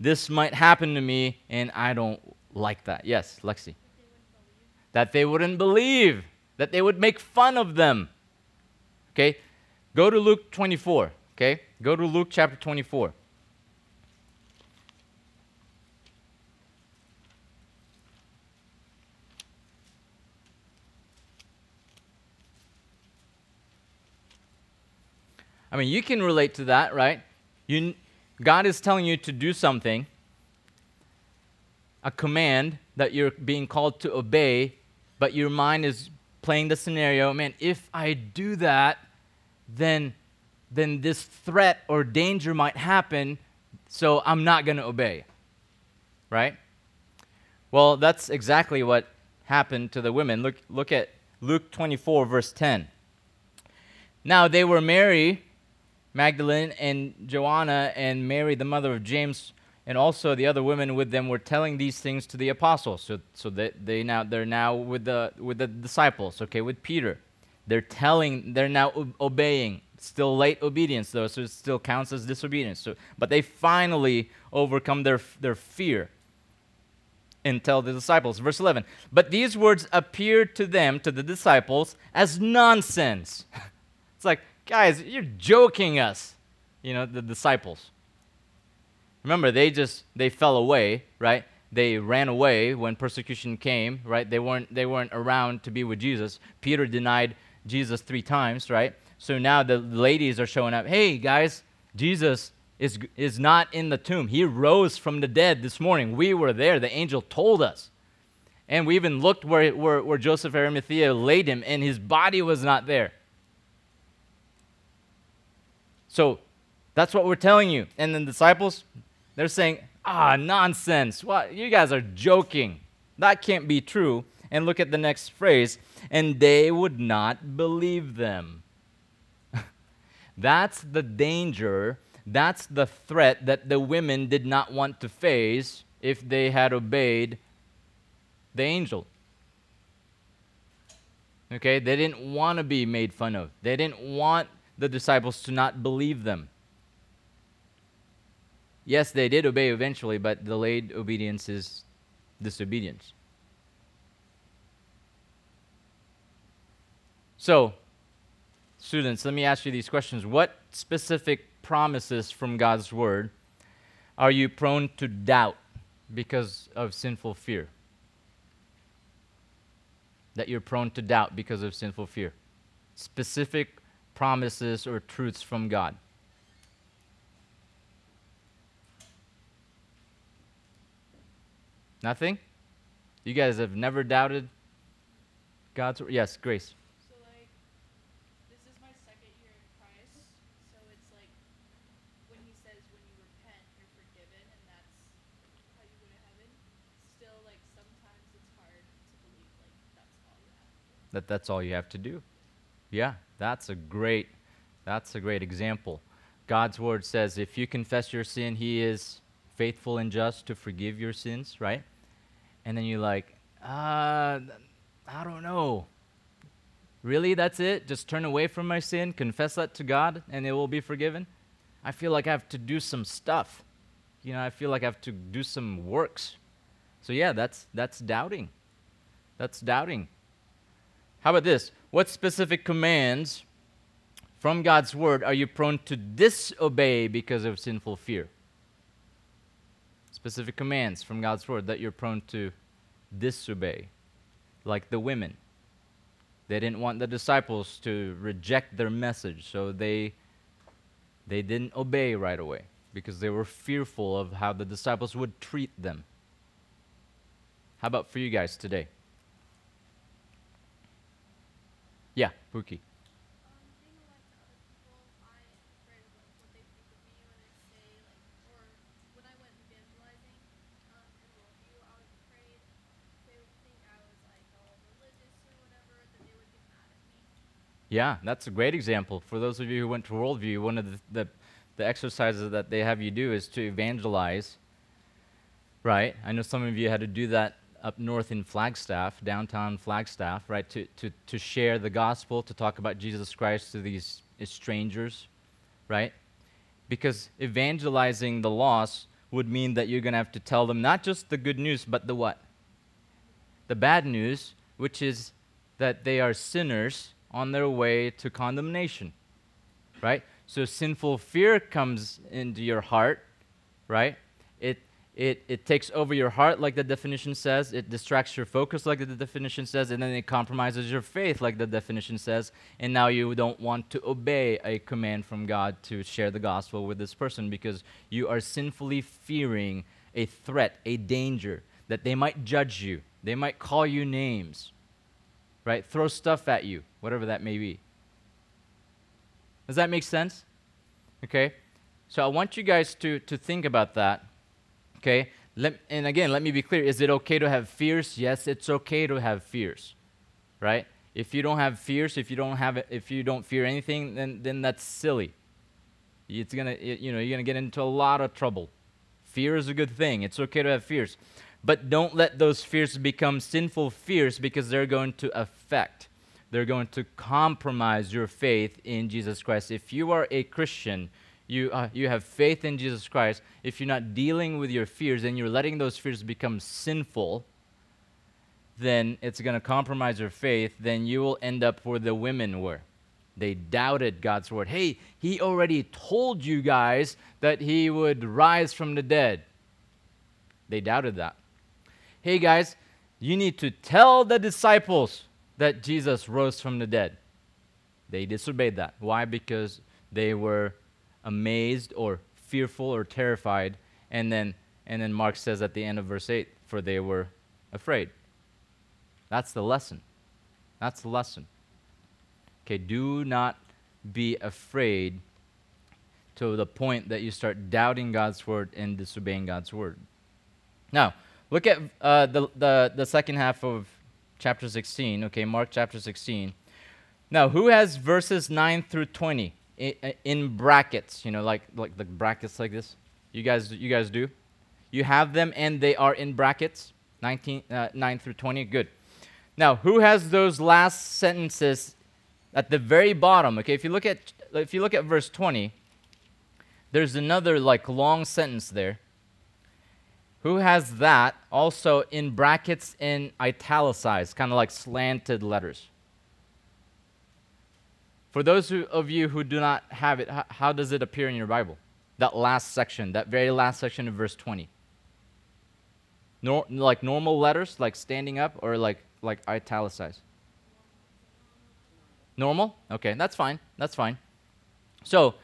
this might happen to me and I don't like that. Yes, Lexi. That they wouldn't believe, that they would make fun of them. Okay? Go to Luke 24. Okay? Go to Luke chapter 24. I mean, you can relate to that, right? You, God is telling you to do something, a command that you're being called to obey, but your mind is playing the scenario, man, if I do that, then then this threat or danger might happen, so I'm not going to obey. Right? Well, that's exactly what happened to the women. Look, look at Luke 24, verse 10. Now they were Mary, Magdalene, and Joanna, and Mary, the mother of James, and also the other women with them were telling these things to the apostles. So, so that they now they're now with the with the disciples. Okay, with Peter, they're telling. They're now obeying. Still late obedience though, so it still counts as disobedience. So, but they finally overcome their their fear and tell the disciples. Verse 11. But these words appeared to them, to the disciples, as nonsense. it's like, guys, you're joking us, you know, the disciples. Remember, they just they fell away, right? They ran away when persecution came, right? They weren't they weren't around to be with Jesus. Peter denied Jesus 3 times, right? So now the ladies are showing up. Hey, guys, Jesus is, is not in the tomb. He rose from the dead this morning. We were there. The angel told us. And we even looked where, where, where Joseph Arimathea laid him, and his body was not there. So that's what we're telling you. And then the disciples, they're saying, ah, nonsense. What? You guys are joking. That can't be true. And look at the next phrase, and they would not believe them. That's the danger, that's the threat that the women did not want to face if they had obeyed the angel. Okay, they didn't want to be made fun of, they didn't want the disciples to not believe them. Yes, they did obey eventually, but delayed obedience is disobedience. So, students, let me ask you these questions. What specific promises from God's word are you prone to doubt because of sinful fear? That you're prone to doubt because of sinful fear. Specific promises or truths from God. Nothing? You guys have never doubted God's word? Yes, Grace. So like, this is my second year in Christ. So it's like, when he says when you repent, you're forgiven, and that's how you go to heaven. Still, like sometimes it's hard to believe like that's all you have to do. that that's all you have to do. Yeah, that's a great that's a great example. God's word says if you confess your sin, he is faithful and just to forgive your sins, right? And then you're like, uh I don't know. Really, that's it? Just turn away from my sin, confess that to God, and it will be forgiven? I feel like I have to do some stuff. You know, I feel like I have to do some works. So yeah, that's that's doubting. That's doubting. How about this? What specific commands from God's word are you prone to disobey because of sinful fear? Specific commands from God's word that you're prone to disobey, like the women. They didn't want the disciples to reject their message, so they they didn't obey right away because they were fearful of how the disciples would treat them. How about for you guys today? Yeah, Buki. Yeah, that's a great example. For those of you who went to Worldview, one of the, the, the exercises that they have you do is to evangelize. Right? I know some of you had to do that up north in Flagstaff, downtown Flagstaff, right? To, to, to share the gospel, to talk about Jesus Christ to these strangers, right? Because evangelizing the lost would mean that you're going to have to tell them not just the good news, but the what? The bad news, which is that they are sinners on their way to condemnation, right? So sinful fear comes into your heart, right? It, it, it takes over your heart, like the definition says. It distracts your focus, like the definition says. And then it compromises your faith, like the definition says. And now you don't want to obey a command from God to share the gospel with this person because you are sinfully fearing a threat, a danger, that they might judge you, they might call you names, right? Throw stuff at you, whatever that may be. Does that make sense? Okay? So I want you guys to, to think about that. Okay? let, and again, let me be clear. Is it okay to have fears? Yes, it's okay to have fears, right? If you don't have fears, if you don't have, if you don't fear anything, then then that's silly. It's gonna, it- you know, you're gonna get into a lot of trouble. Fear is a good thing. It's okay to have fears, but don't let those fears become sinful fears because they're going to affect, they're going to compromise your faith in Jesus Christ. If you are a Christian, you uh, you have faith in Jesus Christ. If you're not dealing with your fears and you're letting those fears become sinful, then it's going to compromise your faith. Then you will end up where the women were. They doubted God's word. Hey, he already told you guys that he would rise from the dead. They doubted that. Hey, guys, you need to tell the disciples that Jesus rose from the dead. They disobeyed that. Why? Because they were amazed or fearful or terrified. And then, and then Mark says at the end of verse 8, for they were afraid. That's the lesson. That's the lesson. Okay, do not be afraid to the point that you start doubting God's word and disobeying God's word. Now, look at uh, the, the, the second half of chapter 16, okay, Mark chapter 16. Now, who has verses 9 through 20 in, brackets? You know, like, like the brackets like this? You guys, you guys do? You have them and they are in brackets? 19, uh, 9 through 20? Good. Now, who has those last sentences at the very bottom? Okay, if you look at if you look at verse 20, there's another like long sentence there. Who has that also in brackets in italicized, kind of like slanted letters? For those who, of you who do not have it, h- how does it appear in your Bible? That last section, that very last section of verse 20. Nor, like normal letters, like standing up, or like like italicized? Normal? Okay, that's fine. That's fine. So,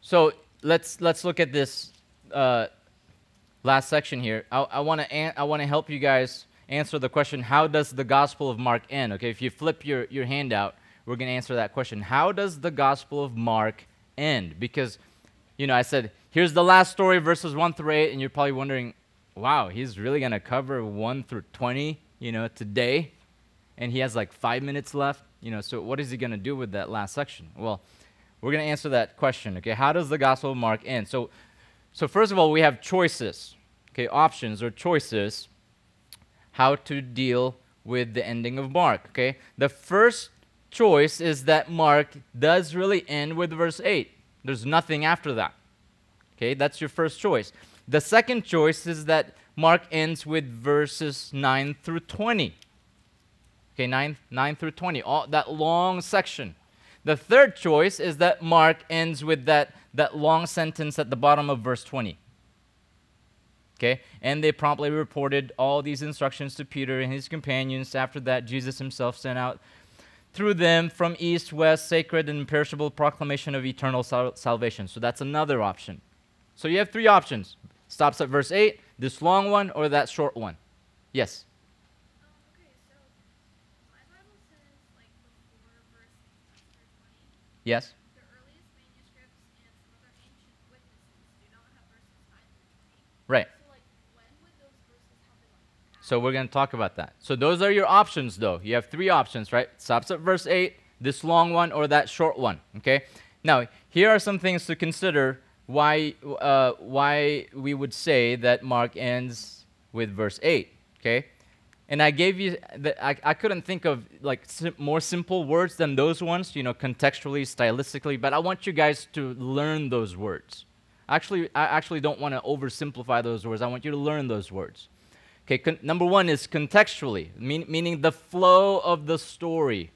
so let's let's look at this uh, last section here. I, I want to an- I want to help you guys answer the question: How does the Gospel of Mark end? Okay, if you flip your your handout, we're going to answer that question. How does the Gospel of Mark end? Because, you know, I said here's the last story, verses one through eight, and you're probably wondering, wow, he's really going to cover one through twenty, you know, today, and he has like five minutes left. You know, so what is he going to do with that last section? Well, we're going to answer that question. Okay, how does the Gospel of Mark end? So, so first of all, we have choices. Okay, options or choices. How to deal with the ending of Mark. Okay, the first choice is that Mark does really end with verse eight. There's nothing after that. Okay, that's your first choice. The second choice is that Mark ends with verses 9 through 20. Okay, 9, 9 through 20, all, that long section. The third choice is that Mark ends with that, that long sentence at the bottom of verse 20. Okay, and they promptly reported all these instructions to Peter and his companions. After that, Jesus himself sent out through them from east, west, sacred and imperishable proclamation of eternal sal- salvation. So that's another option. So you have three options. Stops at verse 8, this long one, or that short one. Yes. Um, okay, so says like before verse chapter 20, Yes. the So we're going to talk about that. So those are your options, though. You have three options, right? Stops at verse 8, this long one, or that short one, okay? Now, here are some things to consider why, uh, why we would say that Mark ends with verse 8, okay? And I gave you, the, I, I couldn't think of like sim- more simple words than those ones, you know, contextually, stylistically, but I want you guys to learn those words. Actually, I actually don't want to oversimplify those words. I want you to learn those words. Okay, con- number one is contextually, mean, meaning the flow of the story.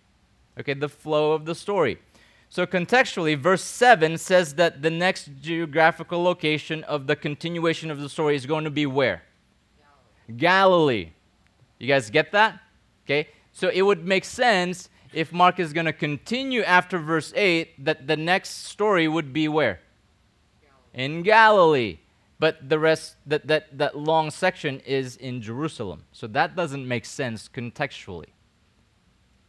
Okay, the flow of the story. So, contextually, verse 7 says that the next geographical location of the continuation of the story is going to be where? Galilee. You guys get that? Okay, so it would make sense if Mark is going to continue after verse 8 that the next story would be where? In Galilee. But the rest, that, that, that long section is in Jerusalem. So that doesn't make sense contextually.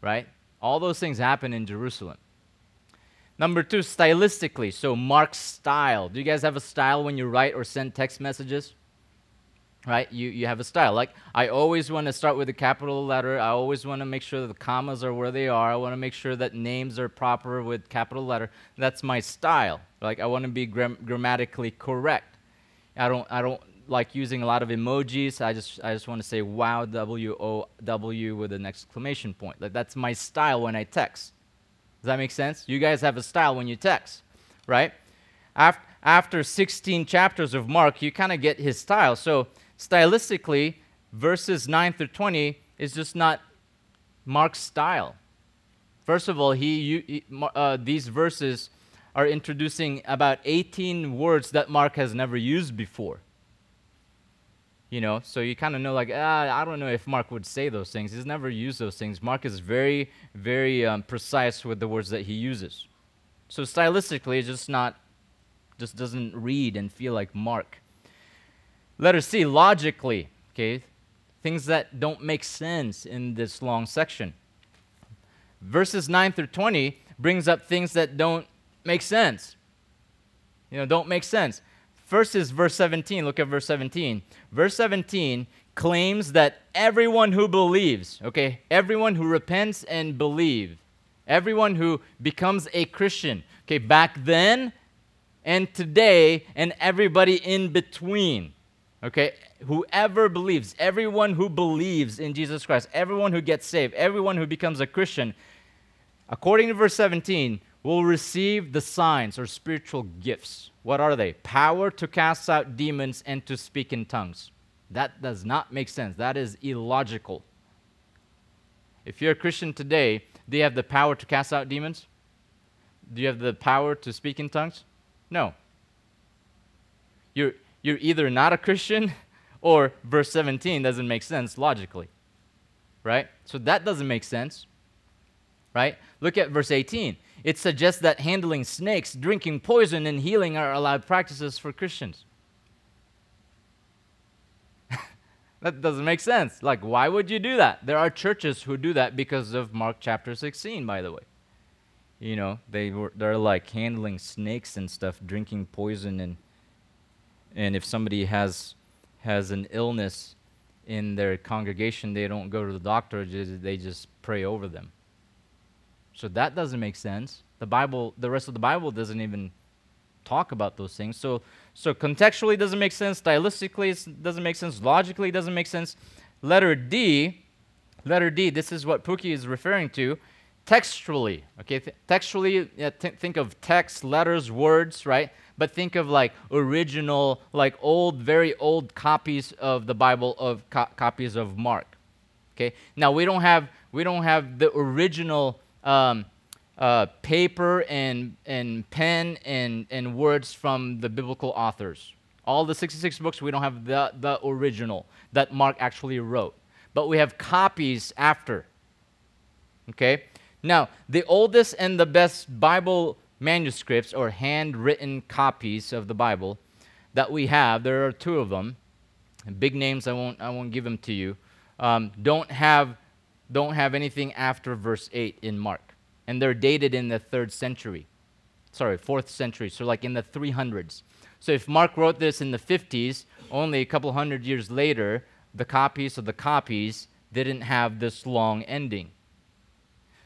Right? All those things happen in Jerusalem. Number two, stylistically. So Mark's style. Do you guys have a style when you write or send text messages? right? You, you have a style. Like, I always want to start with a capital letter. I always want to make sure that the commas are where they are. I want to make sure that names are proper with capital letter. That's my style. Like, I want to be gram- grammatically correct. I don't, I don't like using a lot of emojis. I just, I just want to say wow, W O W with an exclamation point. Like, that's my style when I text. Does that make sense? You guys have a style when you text, right? After, after 16 chapters of Mark, you kind of get his style. So, stylistically, verses 9 through 20 is just not Mark's style. First of all, he, uh, these verses are introducing about 18 words that Mark has never used before. You know, so you kind of know, like, ah, I don't know if Mark would say those things. He's never used those things. Mark is very, very um, precise with the words that he uses. So stylistically, it's just not, just doesn't read and feel like Mark. Letter C, logically, okay, things that don't make sense in this long section. Verses 9 through 20 brings up things that don't make sense. You know, don't make sense. First is verse 17. Look at verse 17. Verse 17 claims that everyone who believes, okay, everyone who repents and believe, everyone who becomes a Christian, okay, back then and today and everybody in between. Okay? Whoever believes, everyone who believes in Jesus Christ, everyone who gets saved, everyone who becomes a Christian, according to verse 17, will receive the signs or spiritual gifts. What are they? Power to cast out demons and to speak in tongues. That does not make sense. That is illogical. If you're a Christian today, do you have the power to cast out demons? Do you have the power to speak in tongues? No. You're, you're either not a Christian or verse 17 doesn't make sense logically. Right? So that doesn't make sense. Right? Look at verse 18. It suggests that handling snakes, drinking poison, and healing are allowed practices for Christians. that doesn't make sense. Like, why would you do that? There are churches who do that because of Mark chapter 16, by the way. You know, they were they're like handling snakes and stuff, drinking poison and and if somebody has has an illness in their congregation, they don't go to the doctor, they just pray over them. So that doesn't make sense. The Bible, the rest of the Bible doesn't even talk about those things. So, so contextually doesn't make sense. Stylistically it doesn't make sense. Logically it doesn't make sense. Letter D, letter D. This is what Pookie is referring to. Textually, okay. Th- textually, yeah, th- think of text, letters, words, right? But think of like original, like old, very old copies of the Bible, of co- copies of Mark. Okay. Now we don't have we don't have the original um, uh, paper and and pen and and words from the biblical authors. All the 66 books we don't have the the original that Mark actually wrote, but we have copies after. Okay. Now the oldest and the best Bible manuscripts or handwritten copies of the Bible that we have, there are two of them. Big names, I won't I won't give them to you um, don't have don't have anything after verse 8 in mark. And they're dated in the third century. Sorry fourth century. So like in the 300s so if mark wrote this in the 50s only a couple hundred years later the copies of the copies didn't have this long ending.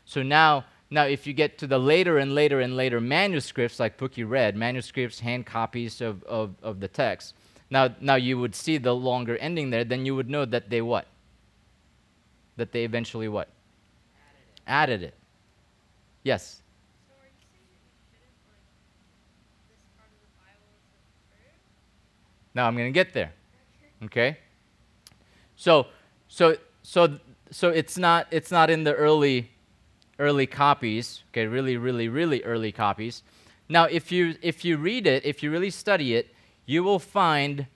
So now now if you get to the later and later and later manuscripts like Pookie read manuscripts hand copies of, of, of the text now now you would see the longer ending there then you would know that they what that they eventually what? Added it. Yes. So are you saying that we shouldn't like this part of the Bible is absurd? Now I'm going to get there. Okay? So so so so it's not it's not in the early early copies, okay? Really really really early copies. Now if you if you read it, if you really study it, you will find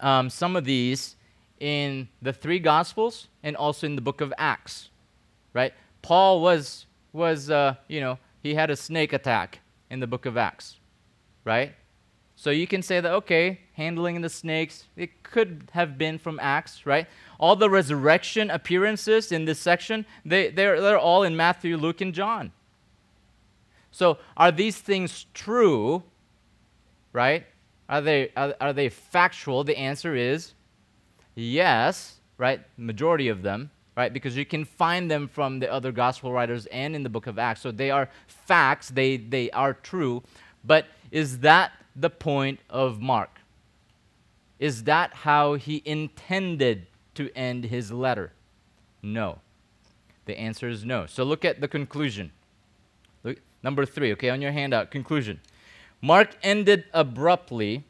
um, some of these in the three gospels and also in the book of acts right? Paul was was uh, you know he had a snake attack in the book of acts right? So you can say that okay handling the snakes it could have been from acts right? All the resurrection appearances in this section they, they're, they're all in matthew luke and john. So are these things true right? Are they are, are they factual? The answer is Yes, right? Majority of them, right? Because you can find them from the other gospel writers and in the book of Acts. So they are facts, they, they are true. But is that the point of Mark? Is that how he intended to end his letter? No. The answer is no. So look at the conclusion. Look, number three, okay, on your handout, conclusion. Mark ended abruptly,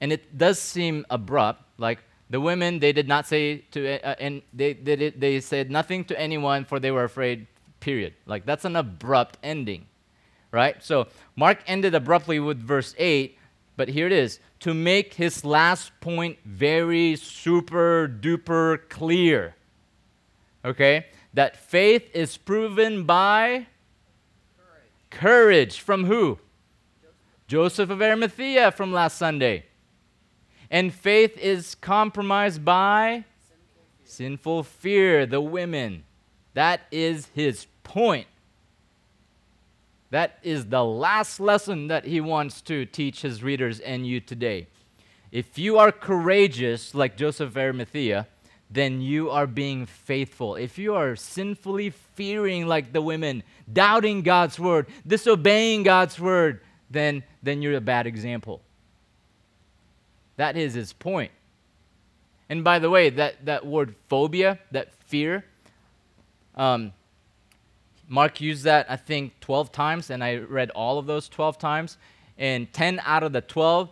and it does seem abrupt. Like the women, they did not say to, uh, and they, they, did, they said nothing to anyone, for they were afraid. Period. Like that's an abrupt ending, right? So Mark ended abruptly with verse eight, but here it is to make his last point very super duper clear. Okay, that faith is proven by Courage. courage from who? Joseph of Arimathea from last Sunday. And faith is compromised by sinful fear, the women. That is his point. That is the last lesson that he wants to teach his readers and you today. If you are courageous like Joseph Arimathea, then you are being faithful. If you are sinfully fearing like the women, doubting God's word, disobeying God's word, then, then you're a bad example. That is his point. And by the way, that, that word phobia, that fear, um, Mark used that, I think, 12 times, and I read all of those 12 times. And 10 out of the 12,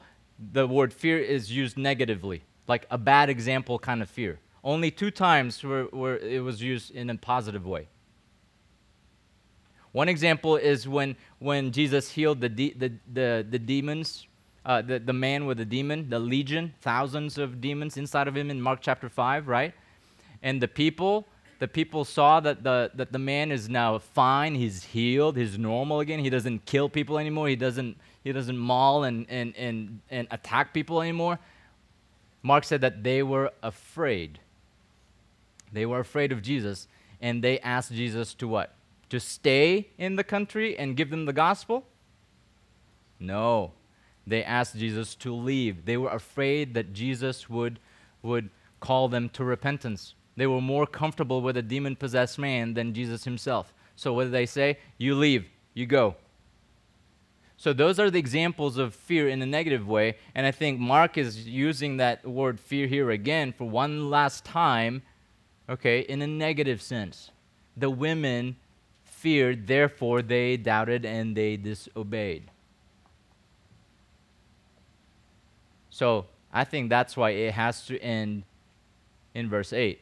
the word fear is used negatively, like a bad example kind of fear. Only two times where, where it was used in a positive way. One example is when, when Jesus healed the, de- the, the, the demons, uh, the, the man with the demon, the legion, thousands of demons inside of him in Mark chapter 5, right? And the people, the people saw that the, that the man is now fine, he's healed, he's normal again, he doesn't kill people anymore, he doesn't, he doesn't maul and, and, and, and attack people anymore. Mark said that they were afraid. They were afraid of Jesus, and they asked Jesus to what? To stay in the country and give them the gospel? No. They asked Jesus to leave. They were afraid that Jesus would, would call them to repentance. They were more comfortable with a demon possessed man than Jesus himself. So, what did they say? You leave, you go. So, those are the examples of fear in a negative way. And I think Mark is using that word fear here again for one last time, okay, in a negative sense. The women feared, therefore they doubted and they disobeyed. So I think that's why it has to end in verse 8.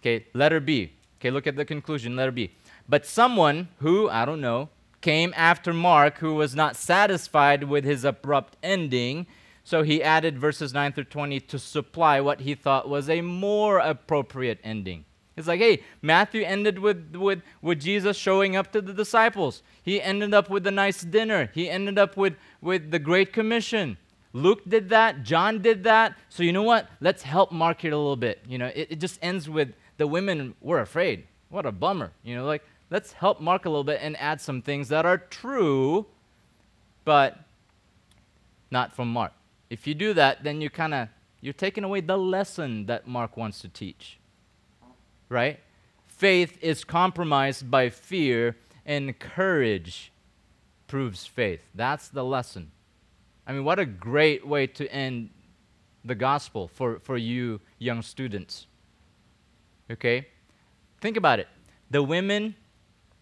Okay, letter B. Okay, look at the conclusion, letter B. But someone who, I don't know, came after Mark who was not satisfied with his abrupt ending, so he added verses 9 through 20 to supply what he thought was a more appropriate ending. It's like, hey, Matthew ended with, with, with Jesus showing up to the disciples. He ended up with a nice dinner. He ended up with, with the Great Commission. Luke did that. John did that. So you know what? Let's help Mark here a little bit. You know, it, it just ends with the women were afraid. What a bummer. You know, like, let's help Mark a little bit and add some things that are true, but not from Mark. If you do that, then you kind of you're taking away the lesson that Mark wants to teach right? Faith is compromised by fear, and courage proves faith. That's the lesson. I mean, what a great way to end the gospel for, for you young students. Okay? Think about it. The women,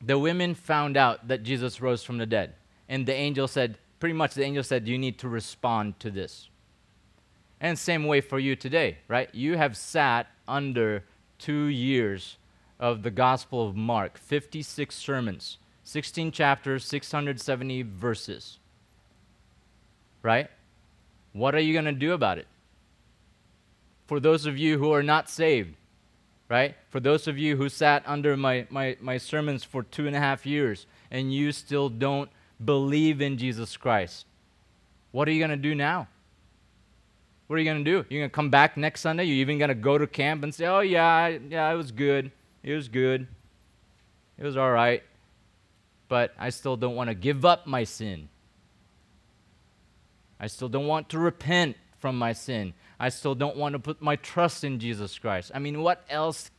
the women found out that Jesus rose from the dead. And the angel said, pretty much the angel said, you need to respond to this. And same way for you today, right? You have sat under two years of the Gospel of Mark 56 sermons, 16 chapters, 670 verses. Right? What are you going to do about it? For those of you who are not saved, right? For those of you who sat under my, my, my sermons for two and a half years and you still don't believe in Jesus Christ, what are you going to do now? What are you going to do? You're going to come back next Sunday? You're even going to go to camp and say, oh, yeah, yeah, it was good. It was good. It was all right. But I still don't want to give up my sin. I still don't want to repent from my sin. I still don't want to put my trust in Jesus Christ. I mean, what else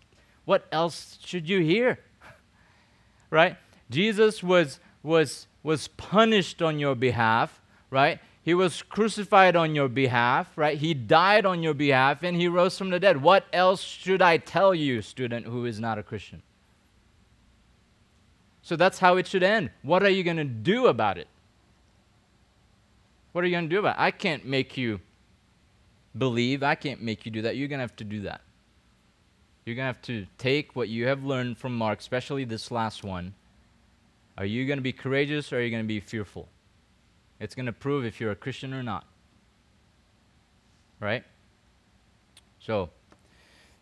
what else should you hear? right? Jesus was was was punished on your behalf, right? He was crucified on your behalf, right? He died on your behalf and he rose from the dead. What else should I tell you, student who is not a Christian? So that's how it should end. What are you going to do about it? What are you going to do about it? I can't make you believe. I can't make you do that. You're going to have to do that. You're going to have to take what you have learned from Mark, especially this last one. Are you going to be courageous or are you going to be fearful? It's going to prove if you're a Christian or not. Right? So,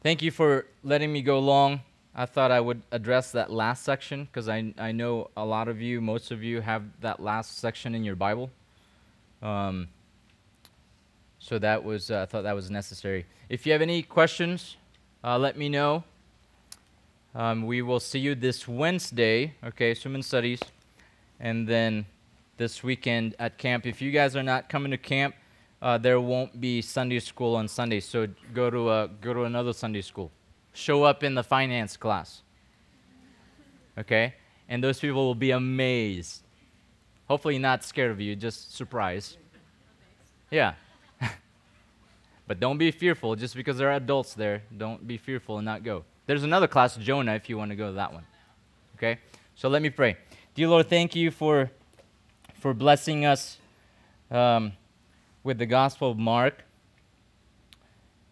thank you for letting me go long. I thought I would address that last section because I, I know a lot of you, most of you, have that last section in your Bible. Um, so that was, uh, I thought that was necessary. If you have any questions, uh, let me know. Um, we will see you this Wednesday, okay, swim studies, and then this weekend at camp. If you guys are not coming to camp, uh, there won't be Sunday school on Sunday, so go to uh, go to another Sunday school. Show up in the finance class, okay, and those people will be amazed. Hopefully, not scared of you, just surprised. Yeah. but don't be fearful just because there are adults there. Don't be fearful and not go. There's another class, Jonah, if you want to go to that one. Okay? So let me pray. Dear Lord, thank you for, for blessing us um, with the Gospel of Mark.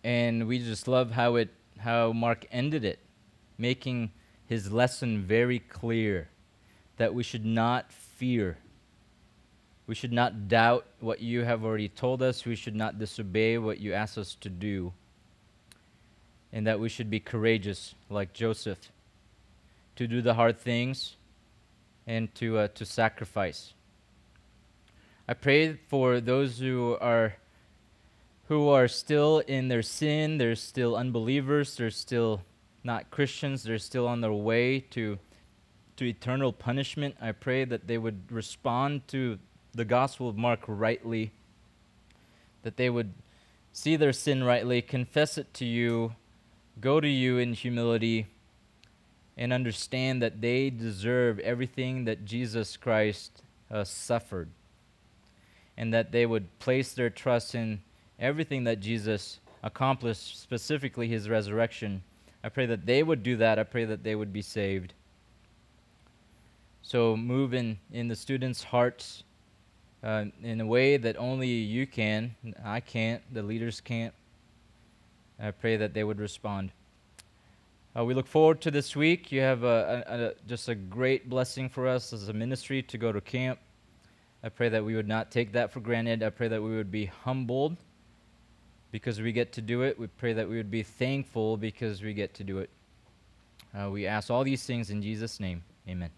And we just love how, it, how Mark ended it, making his lesson very clear that we should not fear. We should not doubt what you have already told us. We should not disobey what you ask us to do and that we should be courageous like Joseph to do the hard things and to, uh, to sacrifice. I pray for those who are who are still in their sin, they're still unbelievers, they're still not Christians, they're still on their way to to eternal punishment. I pray that they would respond to the gospel of Mark rightly, that they would see their sin rightly, confess it to you, go to you in humility and understand that they deserve everything that Jesus Christ uh, suffered, and that they would place their trust in everything that Jesus accomplished, specifically his resurrection. I pray that they would do that. I pray that they would be saved. So move in, in the students' hearts uh, in a way that only you can. I can't. The leaders can't. I pray that they would respond. Uh, we look forward to this week. You have a, a, a, just a great blessing for us as a ministry to go to camp. I pray that we would not take that for granted. I pray that we would be humbled because we get to do it. We pray that we would be thankful because we get to do it. Uh, we ask all these things in Jesus' name. Amen.